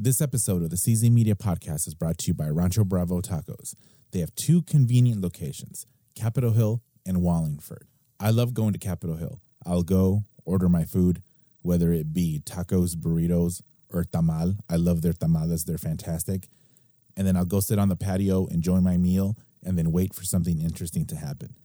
This episode of the CZ Media Podcast is brought to you by Rancho Bravo Tacos. They have two convenient locations, Capitol Hill and Wallingford. I love going to Capitol Hill. I'll go, order my food, whether it be tacos, burritos, or tamal. I love their tamales, they're fantastic. And then I'll go sit on the patio, enjoy my meal, and then wait for something interesting to happen.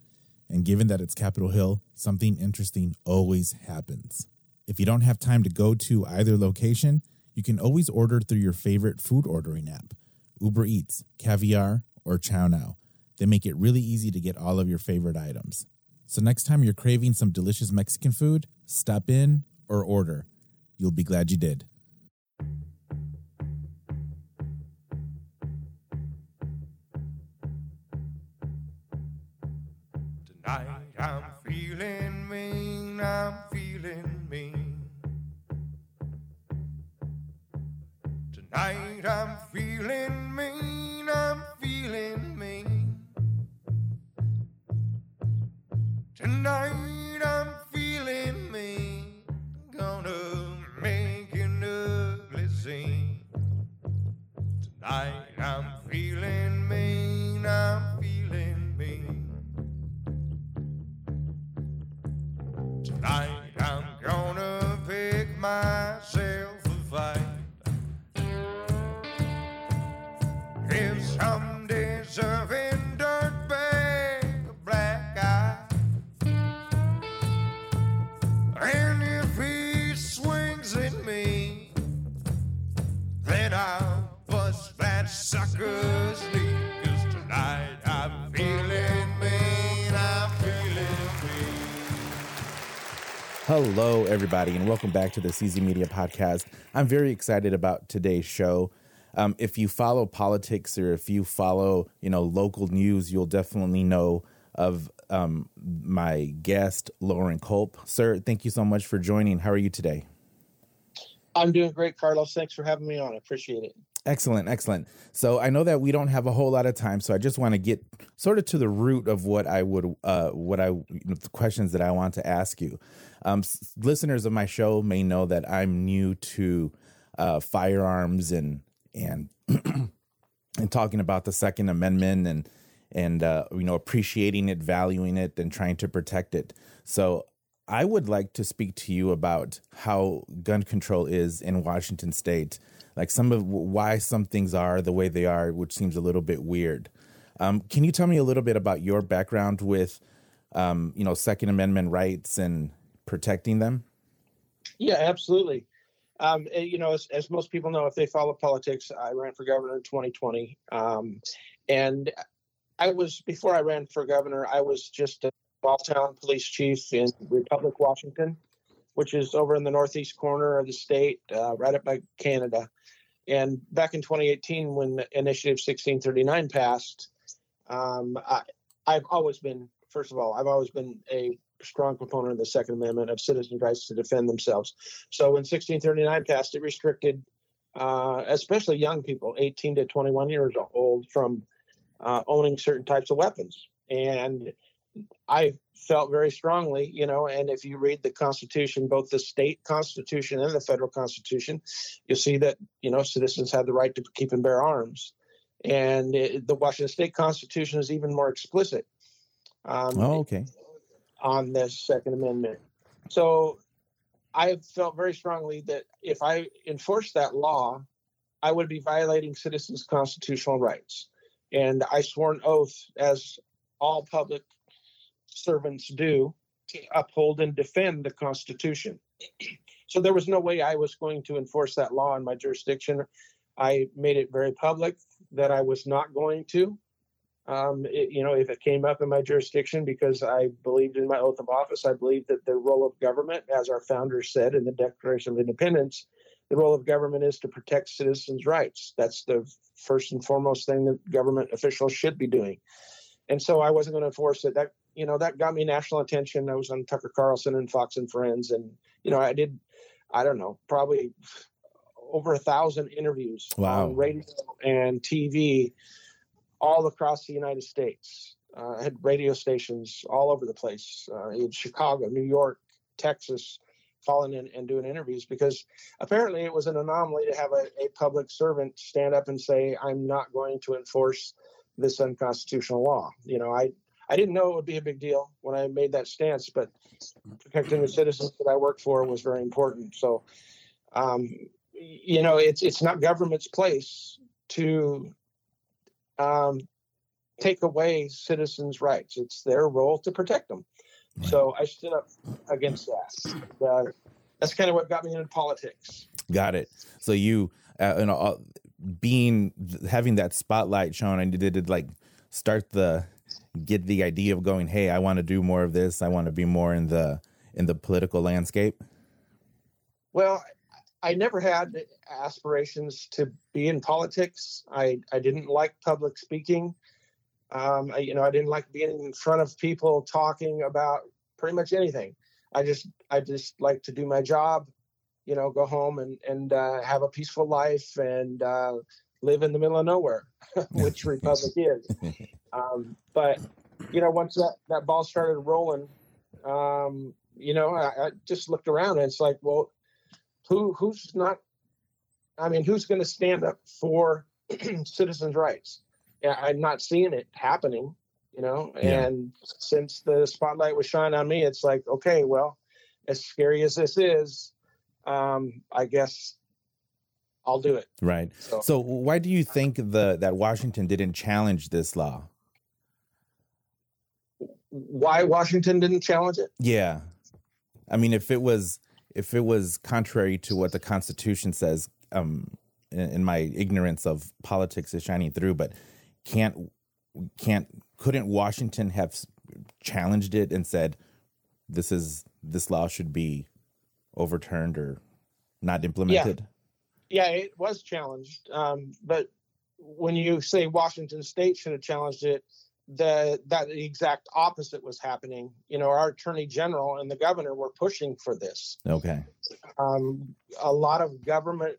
And given that it's Capitol Hill, something interesting always happens. If you don't have time to go to either location, you can always order through your favorite food ordering app Uber Eats, Caviar, or Chow Now. They make it really easy to get all of your favorite items. So next time you're craving some delicious Mexican food, stop in or order. You'll be glad you did. Tonight I'm feeling mean, Hello, everybody, and welcome back to the CZ Media Podcast. I'm very excited about today's show. Um, if you follow politics or if you follow, you know, local news, you'll definitely know of um, my guest, Loren Culp. Sir, thank you so much for joining. How are you today? I'm doing great, Carlos. Thanks for having me on. I appreciate it. Excellent, excellent. So I know that we don't have a whole lot of time, so I just want to get sort of to the root of what I would, uh, what I, the questions that I want to ask you. Um, s- listeners of my show may know that I'm new to uh, firearms and and and talking about the Second Amendment and and uh, you know appreciating it, valuing it, and trying to protect it. So I would like to speak to you about how gun control is in Washington State, like some of why some things are the way they are, which seems a little bit weird. Um, can you tell me a little bit about your background with, um, you know, Second Amendment rights and protecting them? Yeah, absolutely. Um, eh, you know, as, as most people know, if they follow politics, I ran for governor in 2020. Um, and I was, before I ran for governor, I was just a small town police chief in Republic, Washington, which is over in the northeast corner of the state, uh, right up by Canada. And back in 2018, when Initiative 1639 passed, um, I, I've always been, first of all, I've always been a strong proponent of the Second Amendment of citizens' rights to defend themselves. So when 1639 passed, it restricted, uh, especially young people, 18 to 21 years old, from uh, owning certain types of weapons. And I felt very strongly, you know, and if you read the Constitution, both the state Constitution and the federal Constitution, you'll see that, you know, citizens have the right to keep and bear arms. And it, the Washington State Constitution is even more explicit. Um, Oh, okay. on this Second Amendment. So I felt very strongly that if I enforced that law, I would be violating citizens' constitutional rights. And I swore an oath, as all public servants do, to uphold and defend the Constitution. so there was no way I was going to enforce that law in my jurisdiction. I made it very public that I was not going to um, it, you know, if it came up in my jurisdiction, because I believed in my oath of office, I believed that the role of government, as our founders said in the Declaration of Independence, the role of government is to protect citizens' rights. That's the first and foremost thing that government officials should be doing. And so I wasn't going to enforce it. That you know that got me national attention. I was on Tucker Carlson and Fox and Friends, and you know I did, I don't know, probably over a thousand interviews Wow. on radio and TV all across the United States. Uh, I had radio stations all over the place uh, in Chicago, New York, Texas, calling in and doing interviews because apparently it was an anomaly to have a, a public servant stand up and say, I'm not going to enforce this unconstitutional law. You know, I, I didn't know it would be a big deal when I made that stance, but protecting the citizens that I work for was very important. So, um, you know, it's it's not government's place to um, take away citizens' rights. It's their role to protect them. Right. So I stood up against that. Uh, that's kind of what got me into politics. Got it. So you, uh, you know, uh, being having that spotlight shown, and did it like start the get the idea of going, hey, I want to do more of this. I want to be more in the in the political landscape. Well, I never had aspirations to be in politics. I, I didn't like public speaking. Um, I, you know, I didn't like being in front of people talking about pretty much anything. I just I just like to do my job, you know, go home and and uh, have a peaceful life and uh, live in the middle of nowhere, which Republic is. Um, but you know, once that that ball started rolling, um, you know, I, I just looked around and it's like, well, who who's not? I mean, who's going to stand up for citizens' rights? Yeah, I'm not seeing it happening, you know. Yeah. And since the spotlight was shined on me, it's like, okay, well, as scary as this is, um, I guess I'll do it. Right. So, So why do you think the that Washington didn't challenge this law? why Washington didn't challenge it? Yeah. I mean, if it was if it was contrary to what the Constitution says, um, in, in my ignorance of politics is shining through, but can't can't couldn't Washington have challenged it and said this is this law should be overturned or not implemented? Yeah, it was challenged. Um, but when you say Washington State should have challenged it, the that the exact opposite was happening. You know, our attorney general and the governor were pushing for this. Okay. Um, a lot of government,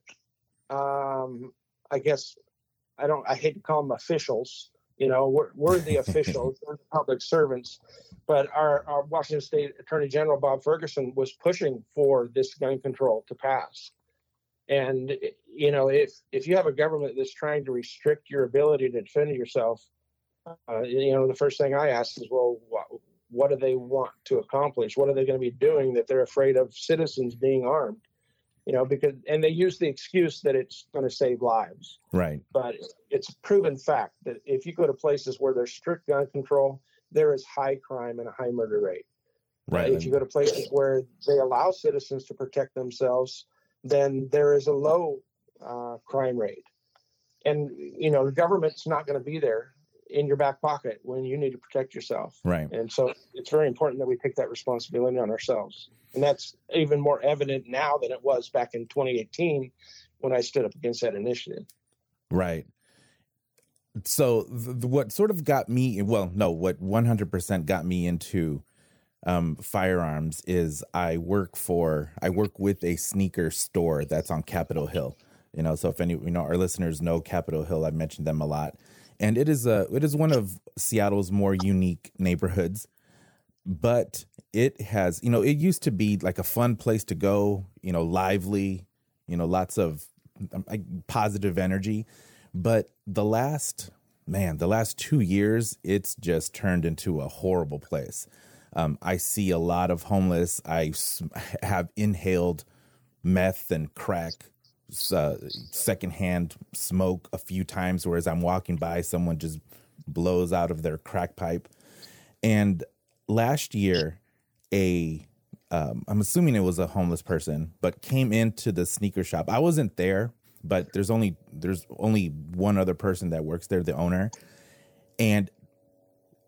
um, I guess, I don't. I hate to call them officials. You know, we're, we're the officials, we're the public servants. But our, our Washington State Attorney General Bob Ferguson was pushing for this gun control to pass. And you know, if if you have a government that's trying to restrict your ability to defend yourself, uh, you know, the first thing I ask is, well, what, what do they want to accomplish? What are they going to be doing that they're afraid of citizens being armed? You know, because and they use the excuse that it's going to save lives, Right. but it's a proven fact that if you go to places where there's strict gun control, there is high crime and a high murder rate. Right. If you go to places where they allow citizens to protect themselves, then there is a low uh, crime rate. And you know, the government's not going to be there in your back pocket when you need to protect yourself. right. And so it's very important that we take that responsibility on ourselves. And that's even more evident now than it was back in 2018 when I stood up against that initiative. Right. So th- what sort of got me well, no, what 100% got me into um, firearms is I work for I work with a sneaker store that's on Capitol Hill. You know, so if any you know our listeners know Capitol Hill, I've mentioned them a lot. And it is a it is one of Seattle's more unique neighborhoods. But it has, you know, it used to be like a fun place to go, you know, lively, you know, lots of um, positive energy. But the last, man, the last two years, it's just turned into a horrible place. Um, I see a lot of homeless. I have inhaled meth and crack, uh, secondhand smoke a few times. Whereas I'm walking by, someone just blows out of their crack pipe. And last year, a um, I'm assuming it was a homeless person, but came into the sneaker shop. I wasn't there, but there's only there's only one other person that works there, the owner, and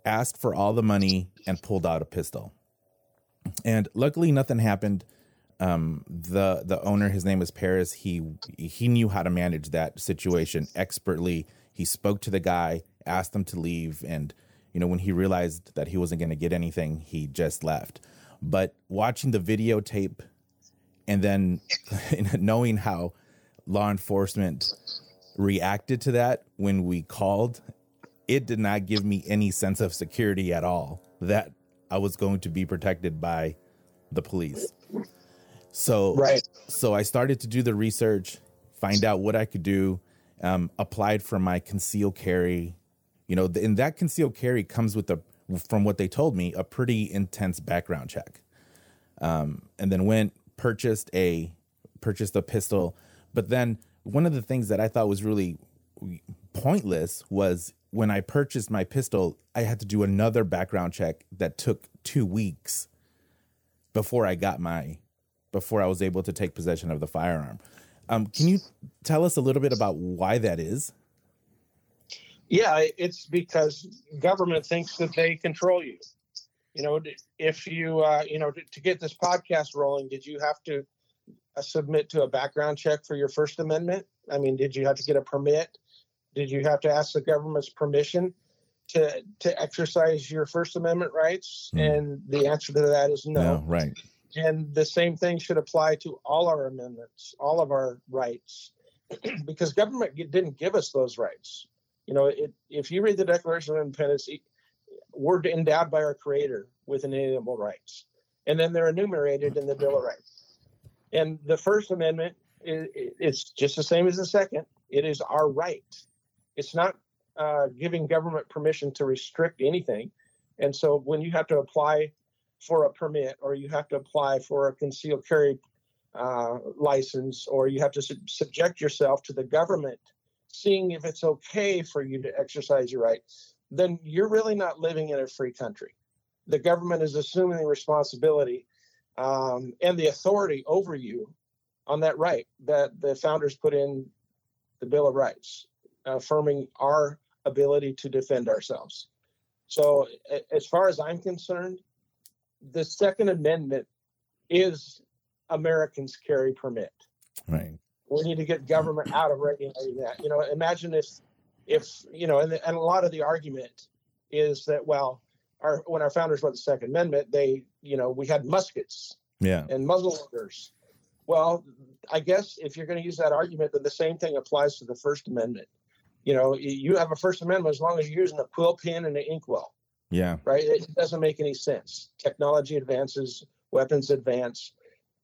asked for all the money and pulled out a pistol. And luckily, nothing happened. Um, the the owner, his name was Paris. He he knew how to manage that situation expertly. He spoke to the guy, asked him to leave, and you know when he realized that he wasn't going to get anything, he just left. But watching the videotape and then knowing how law enforcement reacted to that when we called, it did not give me any sense of security at all that I was going to be protected by the police. So Right. so I started to do the research, find out what I could do, um, applied for my concealed carry. You know, and that concealed carry comes with a, from what they told me, a pretty intense background check. Um, and then went purchased a purchased a pistol. But then one of the things that I thought was really pointless was when I purchased my pistol, I had to do another background check that took two weeks before I got my before I was able to take possession of the firearm. Um, can you tell us a little bit about why that is? Yeah, it's because government thinks that they control you. You know, if you, uh, you know, to, get this podcast rolling, did you have to uh, submit to a background check for your First Amendment? I mean, did you have to get a permit? Did you have to ask the government's permission to to exercise your First Amendment rights? Hmm. And the answer to that is no. right. And the same thing should apply to all our amendments, all of our rights, because government didn't give us those rights. You know, it, if you read the Declaration of Independence, we're endowed by our Creator with inalienable rights, and then they're enumerated in the Bill of Rights. And the First Amendment, is, it's just the same as the Second. It is our right. It's not uh, giving government permission to restrict anything. And so when you have to apply for a permit or you have to apply for a concealed carry uh, license or you have to sub- subject yourself to the government seeing if it's okay for you to exercise your right then you're really not living in a free country the government is assuming the responsibility um, and the authority over you on that right that the founders put in the bill of rights affirming our ability to defend ourselves so as far as i'm concerned the Second Amendment is Americans carry permit. Right. We need to get government out of regulating that. You know, imagine if, if you know, and, and a lot of the argument is that well, our when our founders wrote the Second Amendment, they, you know, we had muskets Yeah. and muzzle loaders. Well, I guess if you're going to use that argument, then the same thing applies to the First Amendment. You know, you have a First Amendment as long as you're using a quill pen and an inkwell Yeah. right? It doesn't make any sense. Technology advances, weapons advance,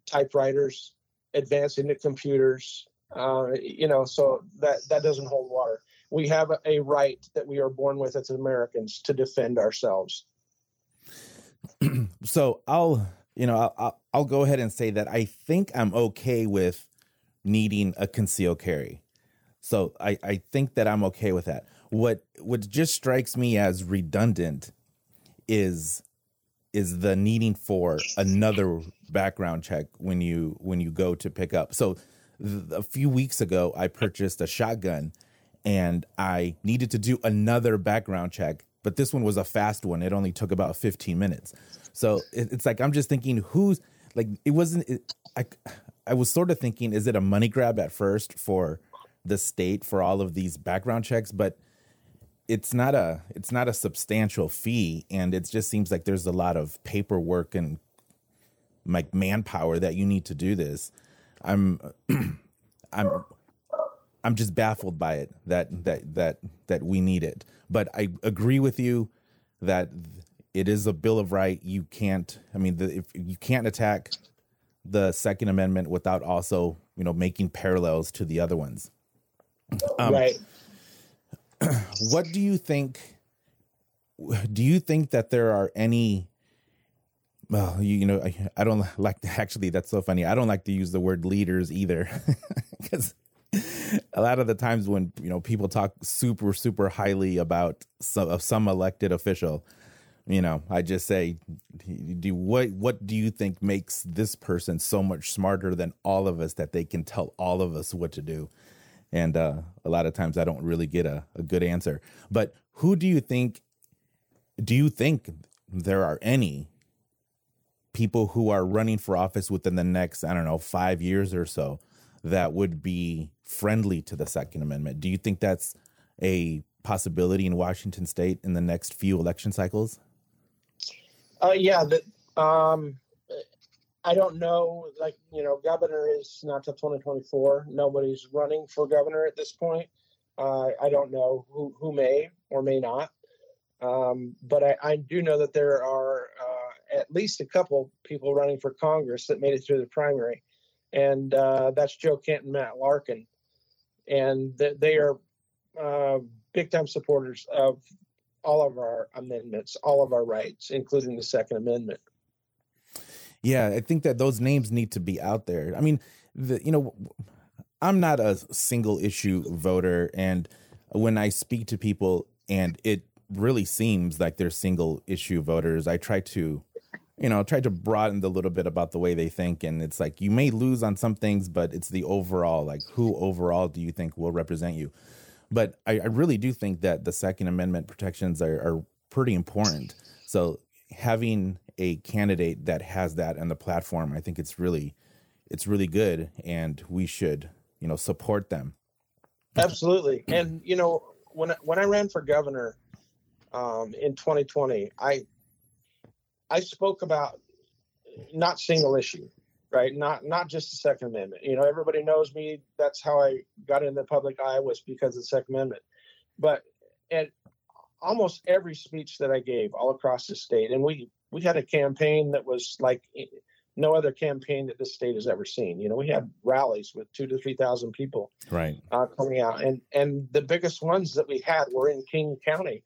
typewriters advance into computers. Uh, you know, so that that doesn't hold water. We have a, right that we are born with as Americans to defend ourselves. so I'll, you know, I'll, I'll go ahead and say that I think I'm okay with needing a concealed carry. So I, I think that I'm okay with that. What what just strikes me as redundant is is the needing for another background check when you when you go to pick up. So th- a few weeks ago I purchased a shotgun and I needed to do another background check, but this one was a fast one. It only took about 15 minutes. So it, it's like I'm just thinking who's like it wasn't it, I I was sort of thinking is it a money grab at first for the state for all of these background checks, but it's not a it's not a substantial fee and it just seems like there's a lot of paperwork and like manpower that you need to do this. I'm I'm I'm just baffled by it that that that that we need it. But I agree with you that it is a bill of right. You can't I mean the, if you can't attack the second amendment without also, you know, making parallels to the other ones. Um, right. what do you think do you think that there are any well you, you know I, I don't like to actually that's so funny i don't like to use the word leaders either because a lot of the times when you know people talk super super highly about some of some elected official you know i just say do what what do you think makes this person so much smarter than all of us that they can tell all of us what to do and uh, a lot of times I don't really get a, a good answer. But who do you think? Do you think there are any people who are running for office within the next I don't know five years or so that would be friendly to the Second Amendment? Do you think that's a possibility in Washington State in the next few election cycles? Uh, yeah. The, um, I don't know. Like you know, governor is not till 2024. Nobody's running for governor at this point. Uh, I don't know who who may or may not. Um, but I, I do know that there are uh, at least a couple people running for Congress that made it through the primary, and uh, that's Joe Kent and Matt Larkin, and th- they are uh, big time supporters of all of our amendments, all of our rights, including the Second Amendment. Yeah, I think that those names need to be out there. I mean, the, you know, I'm not a single issue voter, and when I speak to people, and it really seems like they're single issue voters, I try to, you know, try to broaden the little bit about the way they think, and it's like you may lose on some things, but it's the overall, like who overall do you think will represent you? But I, I really do think that the Second Amendment protections are, are pretty important. So having a candidate that has that on the platform, I think it's really, it's really good, and we should, you know, support them. Absolutely, and you know, when I- when I ran for governor um, in 2020, I I spoke about not single issue, right? Not not just the Second Amendment. You know, everybody knows me. That's how I got in the public eye was because of the Second Amendment. But at almost every speech that I gave all across the state, and we we had a campaign that was like no other campaign that this state has ever seen. You know, we had rallies with two to three thousand people Right. uh, coming out, and and the biggest ones that we had were in King County.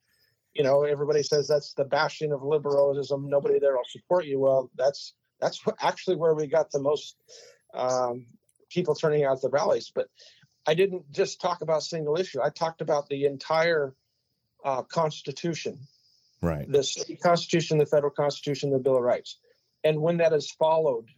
You know, everybody says that's the bastion of liberalism. Nobody there will support you. Well, that's that's actually where we got the most um, people turning out at the rallies. But I didn't just talk about single issue. I talked about the entire uh, Constitution, Right. the state Constitution, the federal Constitution, the Bill of Rights, and when that is followed,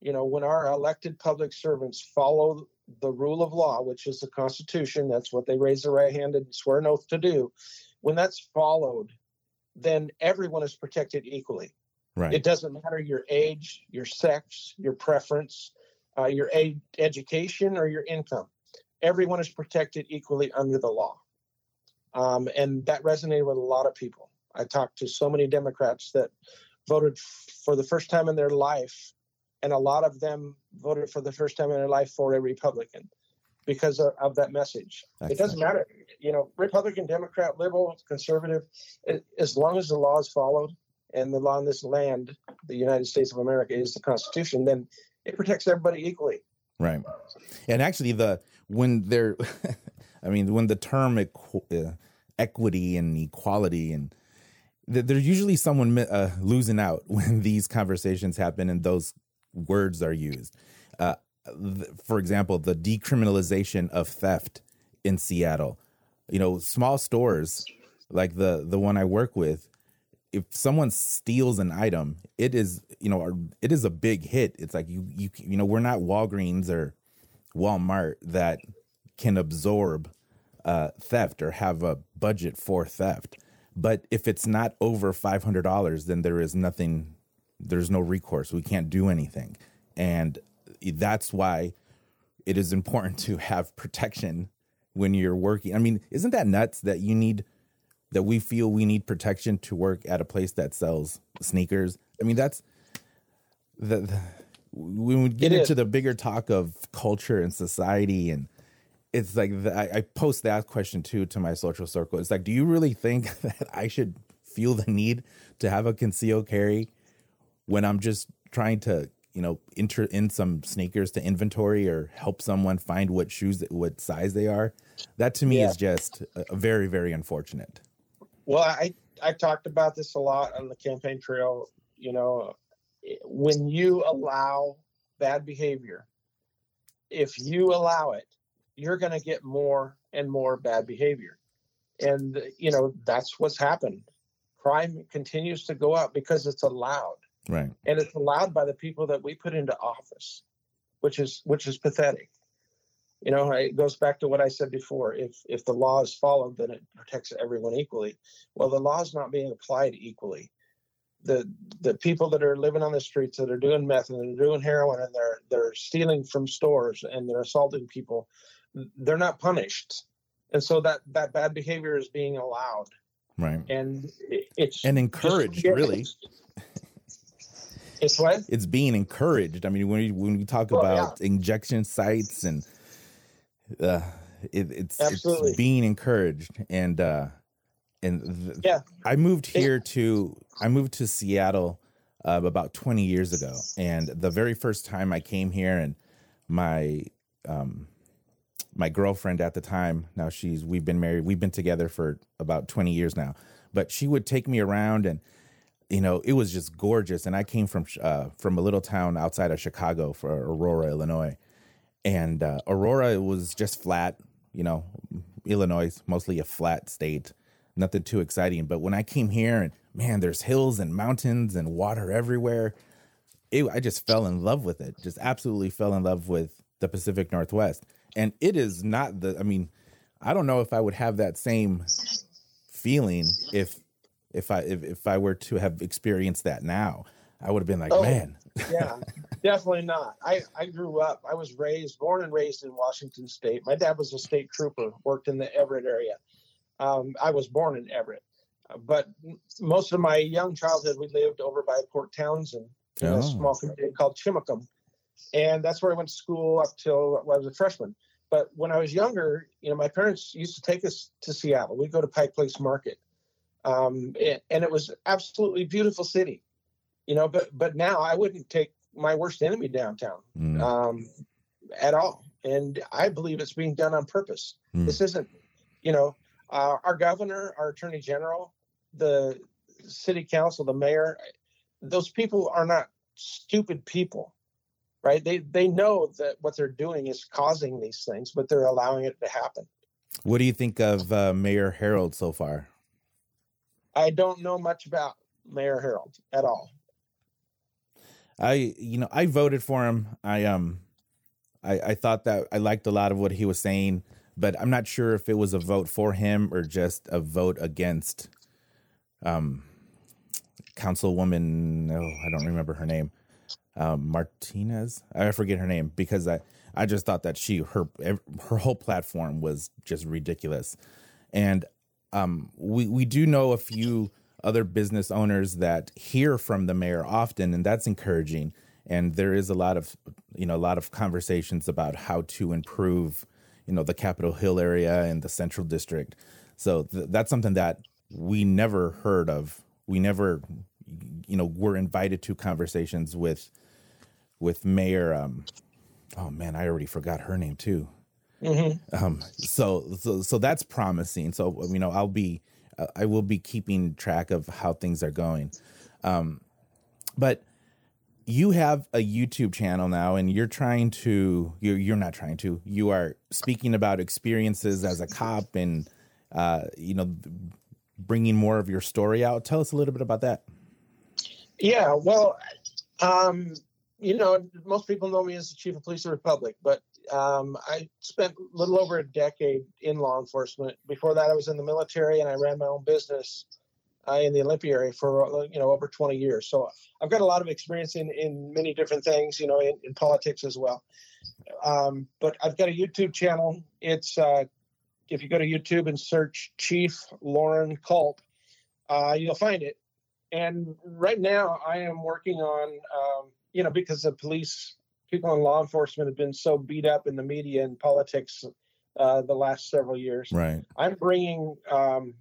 you know, when our elected public servants follow the rule of law, which is the Constitution, that's what they raise their right hand and swear an oath to do. When that's followed, then everyone is protected equally. Right. It doesn't matter your age, your sex, your preference, uh, your a- education, or your income. Everyone is protected equally under the law. Um, and that resonated with a lot of people. I talked to so many Democrats that voted f- for the first time in their life, and a lot of them voted for the first time in their life for a Republican because of, of that message. It doesn't matter, you know, Republican, Democrat, liberal, conservative, a- as long as the law is followed and the law in this land, the United States of America, is the Constitution, then it protects everybody equally. Right. And actually, the when they're, I mean, when the term equ- uh, equity and equality and th- there's usually someone uh, losing out when these conversations happen and those words are used. Uh, th- for example, the decriminalization of theft in Seattle. You know, small stores like the the one I work with, if someone steals an item, it is you know it is a big hit. It's like you you you know we're not Walgreens or Walmart that can absorb uh, theft or have a budget for theft. But if it's not over five hundred dollars, then there is nothing. There's no recourse. We can't do anything, and that's why it is important to have protection when you're working. I mean, isn't that nuts that you need that we feel we need protection to work at a place that sells sneakers? I mean, that's the, the when we get It into is. the bigger talk of culture and society and it's like the, I, I post that question too to my social circle. It's like, do you really think that I should feel the need to have a concealed carry when I'm just trying to, you know, enter in some sneakers to inventory or help someone find what shoes, what size they are? That to me Yeah. is just a, a very, very unfortunate. Well, I I talked about this a lot on the campaign trail. You know, when you allow bad behavior, if you allow it, you're going to get more and more bad behavior, and you know that's what's happened. Crime continues to go up because it's allowed, Right. and it's allowed by the people that we put into office, which is which is pathetic. You know, it goes back to what I said before. If if the law is followed, then it protects everyone equally. Well, the law is not being applied equally. The the people that are living on the streets that are doing meth and they're doing heroin and they're they're stealing from stores and they're assaulting people, they're not punished, and so that that bad behavior is being allowed, Right. and it's And just- encouraged, really. It's what? It's being encouraged. I mean, when we, when we talk about injection sites and uh, it, it's Absolutely. it's being encouraged and uh, and th- Yeah. I moved here to I moved to Seattle uh, about 20 years ago. And the very first time I came here, and my um, my girlfriend at the time, now she's we've been married, we've been together for about 20 years now, but she would take me around and you know it was just gorgeous. And i came from uh, from a little town outside of chicago for aurora illinois. And uh, aurora was just flat you know illinois mostly a flat state nothing too exciting. But when i came here and man there's hills and mountains and water everywhere it, i just fell in love with it just absolutely fell in love with the pacific northwest and it is not the i mean i don't know if i would have that same feeling if if I if, if I were to have experienced that now, I would have been like, Oh. man, yeah, definitely not. I, I grew up, I was raised, born and raised in Washington State. My dad was a state trooper, worked in the Everett area. Um, I was born in Everett, Uh, but most of my young childhood, we lived over by Port Townsend in Oh. a small community called Chimacum. And that's where I went to school up till I was a freshman. But when I was younger, you know, my parents used to take us to Seattle. We'd go to Pike Place Market. Um, and, it was absolutely beautiful city you know but but now i wouldn't take my worst enemy downtown Mm, um at all and i believe it's being done on purpose Mm. this isn't you know uh, our governor our attorney general the city council the mayor those people are not stupid people right they they know that what they're doing is causing these things but they're allowing it to happen what do you think of uh, Mayor Harrell so far? i don't know much about mayor harrell at all I you know I voted for him. I um I I thought that I liked a lot of what he was saying, but I'm not sure if it was a vote for him or just a vote against um councilwoman oh I don't remember her name. Um Martinez. I forget her name because I I just thought that she her her whole platform was just ridiculous. And um we we do know a few other business owners that hear from the mayor often and that's encouraging and there is a lot of you know a lot of conversations about how to improve you know the capitol hill area and the central district so th- that's something that we never heard of we never you know were invited to conversations with with mayor um oh man i already forgot her name too. Mhm. um so so so that's promising. So you know i'll be uh, i will be keeping track of how things are going. Um but you have a youtube channel now and you're trying to you're, you're not trying to you are speaking about experiences as a cop and uh you know bringing more of your story out. Tell us a little bit about that. Yeah, well, um, you know, most people know me as the chief of police of the republic, but um, I spent a little over a decade in law enforcement. Before that, I was in the military and I ran my own business uh, in the Olympia area for you know over 20 years. So I've got a lot of experience in in many different things, you know, in, in politics as well. Um, but I've got a YouTube channel. It's uh, if you go to YouTube and search Chief Loren Culp, uh, you'll find it and right now i am working on um, you know because the police people in law enforcement have been so beat up in the media and politics uh, the last several years. Right. I'm bringing um,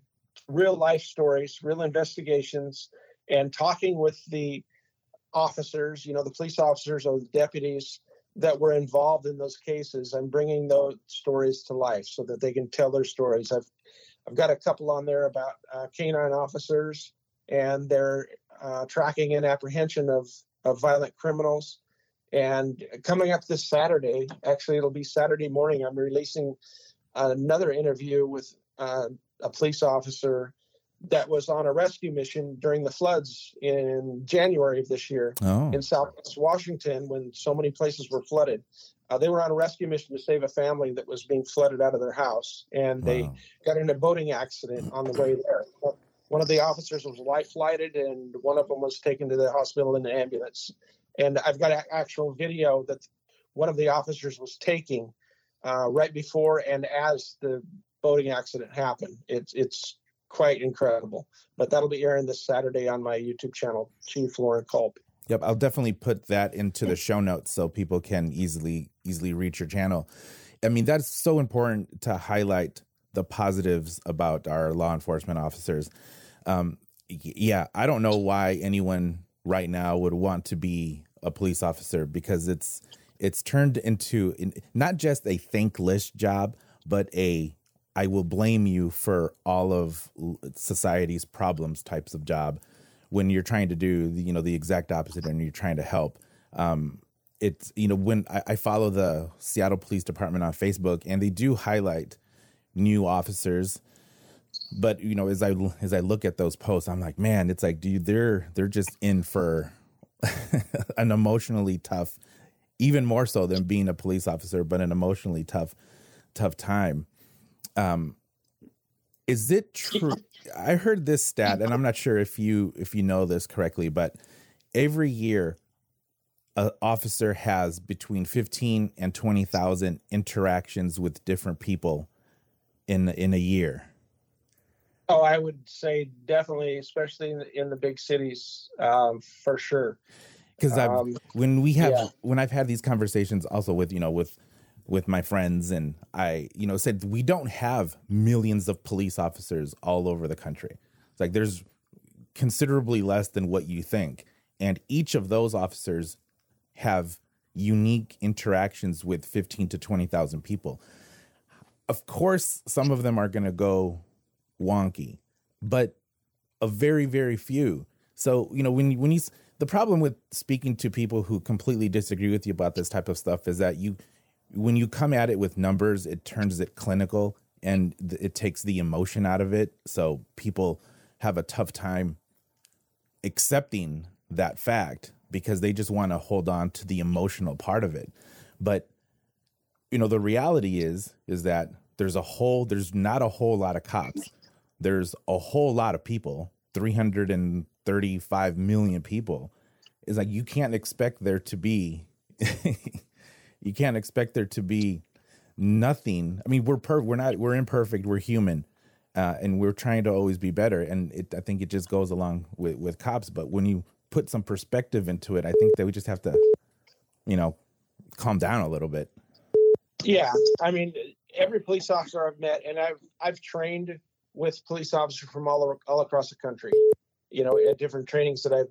real life stories real investigations and talking with the officers you know the police officers or the deputies that were involved in those cases. I'm bringing those stories to life so that they can tell their stories. I've i've got a couple on there about uh, canine officers and their uh, tracking and apprehension of, of violent criminals. And coming up this Saturday, actually, it'll be Saturday morning, I'm releasing another interview with uh, a police officer that was on a rescue mission during the floods in January of this year oh in Southwest Washington when so many places were flooded. Uh, they were on a rescue mission to save a family that was being flooded out of their house, and they got in a boating accident on the way there. One of the officers was life flighted, and one of them was taken to the hospital in an ambulance. And I've got an actual video that one of the officers was taking uh, right before and as the boating accident happened. It's it's quite incredible. But that'll be airing this Saturday on my YouTube channel, Chief Loren Culp. Yep, I'll definitely put that into the show notes so people can easily easily reach your channel. I mean, that's so important to highlight the positives about our law enforcement officers. Um, yeah, I don't know why anyone right now would want to be a police officer because it's it's turned into in, not just a thankless job, but a I will blame you for all of society's problems types of job when you're trying to do the, you know the exact opposite and you're trying to help. Um, it's you know when I, I follow the Seattle Police Department on Facebook and they do highlight new officers. But you know as i as i look at those posts i'm like man it's like dude they're they're just in for an emotionally tough even more so than being a police officer but an emotionally tough tough time. Um is it true? I heard this stat and i'm not sure if you if you know this correctly but every year an officer has between 15 and 20,000 interactions with different people in in a year Oh, I would say definitely, especially in the, in the big cities, um, for sure. because Um, when we have yeah. when I've had these conversations also with you know with with my friends and I you know said we don't have millions of police officers all over the country. It's like there's considerably less than what you think, and each of those officers have unique interactions with fifteen to twenty thousand people. Of course, some of them are going to go wonky, but a very very few. So you know when you- when you the problem with speaking to people who completely disagree with you about this type of stuff is that you when you come at it with numbers, it turns it clinical and th- it takes the emotion out of it. So people have a tough time accepting that fact because they just want to hold on to the emotional part of it. But you know the reality is is that there's a whole there's not a whole lot of cops. There's a whole lot of people 335 million people. Is like you can't expect there to be you can't expect there to be nothing. I mean we're per we're not we're imperfect we're human uh, and we're trying to always be better. And it, i think it just goes along with with cops. But when you put some perspective into it i think that we just have to you know calm down a little bit Yeah, I mean, every police officer I've met, and I've I've trained with police officers from all all across the country. You know, at different trainings that I've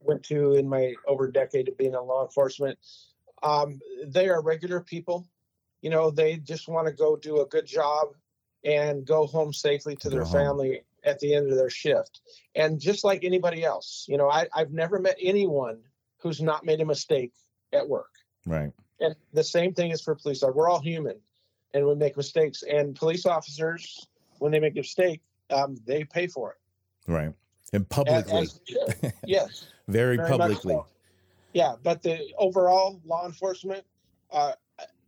went to in my over a decade of being in law enforcement. Um, they are regular people. You know, they just want to go do a good job and go home safely to their family at the end of their shift. And just like anybody else, you know, I, I've never met anyone who's not made a mistake at work. right And the same thing is for police. officers. We're all human, and we make mistakes. And police officers, when they make a mistake, um, they pay for it. right and publicly as yes, very, very publicly so. Yeah, but the overall law enforcement uh,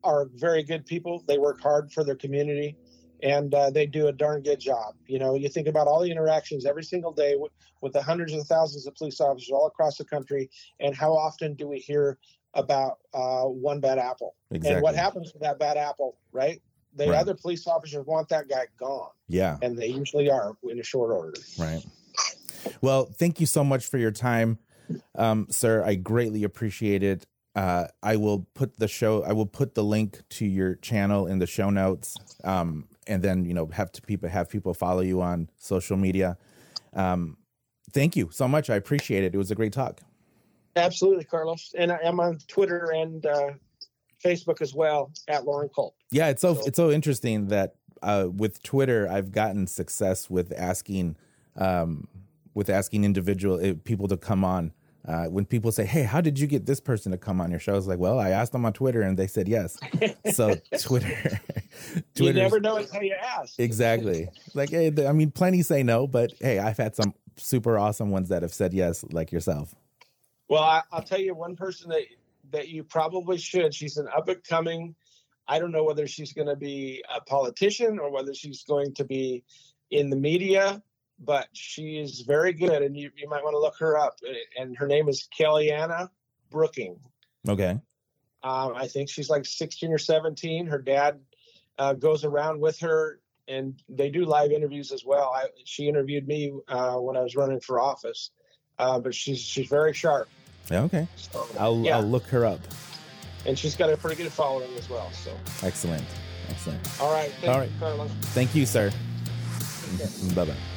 are very good people. They work hard for their community, and uh, they do a darn good job. You know, you think about all the interactions every single day with, with the hundreds of thousands of police officers all across the country, and how often do we hear about uh, one bad apple? exactly And what happens with that bad apple, right? The Right. other police officers want that guy gone, yeah and they usually are in a short order. Right. Well, thank you so much for your time, um, sir. I greatly appreciate it. Uh, I will put the show. I will put the link to your channel in the show notes, um, and then you know have to people have people follow you on social media. Um, thank you so much. I appreciate it. It was a great talk. Absolutely, Carlos. And I am on Twitter and uh, Facebook as well at Loren Culp. Yeah, it's so So- it's so interesting that uh, with Twitter, I've gotten success with asking um, with asking individual uh, people to come on. Uh, when people say, "Hey, how did you get this person to come on your show?" I was like, "Well, I asked them on Twitter, and they said yes." so Twitter, You Twitter, never know until you ask. exactly. Like, hey, I mean, plenty say no, but hey, I've had some super awesome ones that have said yes, like yourself. Well, I, I'll tell you one person that that you probably should. She's an up and coming. I don't know whether she's going to be a politician or whether she's going to be in the media, but she is very good, and you, you might want to look her up. And her name is Kellyanna Brooking. Okay, Um, I think she's like 16 or 17. Her dad uh, goes around with her, and they do live interviews as well. I, she interviewed me uh, when I was running for office, uh, but she's she's very sharp. yeah, okay. So, I'll yeah, I'll look her up. and she's got a pretty good following as well. So, Excellent, excellent. all right, thank All you. Carlos. Thank you, sir. Take. Bye bye.